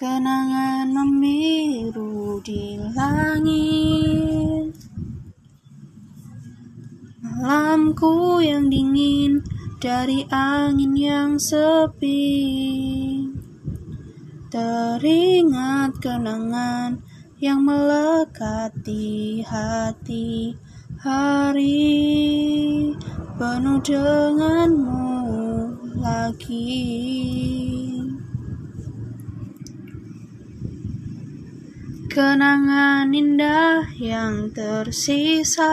Kenangan membiru di langit. Malamku yang dingin dari angin yang sepi. Teringat kenangan yang melekat di hati Hari. Penuh denganmu lagi Kenangan indah yang tersisa.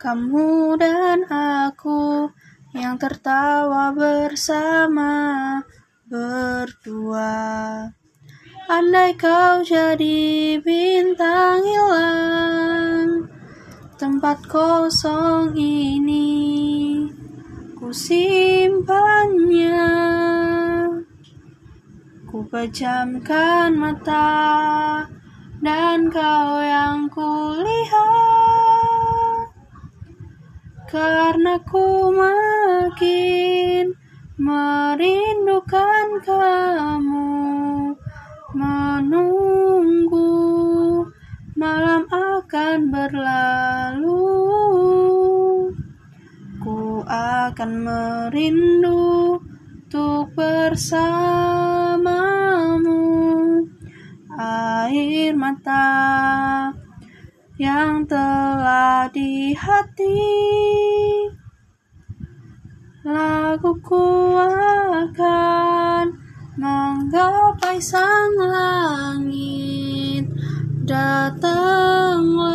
Kamu dan aku yang tertawa bersama berdua. Andai kau jadi bintang hilang Tempat kosong ini ku simpannya Ku pejamkan mata dan kau yang kulihat. Karena ku makin merindukan kamu Menunggu malam akan berlalu. Ku akan merindu untuk bersamamu Air mata yang telah di hati. Laguku akan menggapai sang langit. Datanglah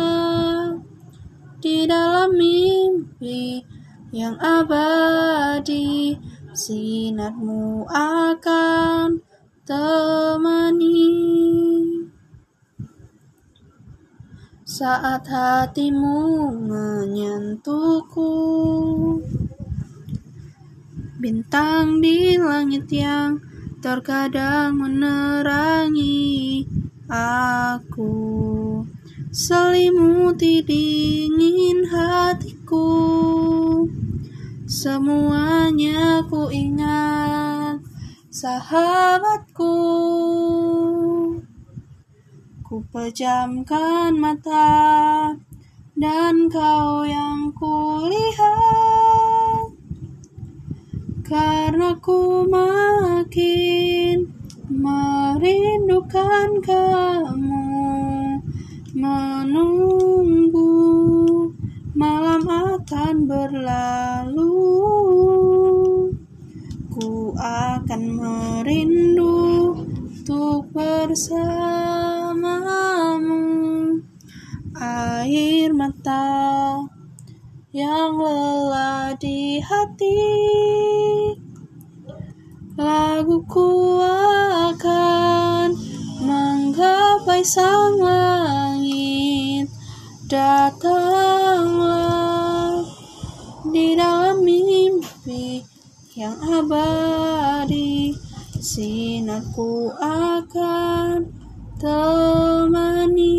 di dalam mimpi yang abadi. Sinarmu akan temani Saat hatimu menyentuhku. Bintang di langit yang terkadang menerangi aku. Selimuti dingin hatiku. Semuanya ku ingat sahabatku Ku pejamkan mata dan kau yang kulihat. Karena ku makin merindukan kamu Menunggu malam akan berlalu. Ku akan merindu untuk bersamamu yang lelah di hati. Laguku akan menggapai sang langit. Datanglah di dalam mimpi yang abadi. Sinarku akan temani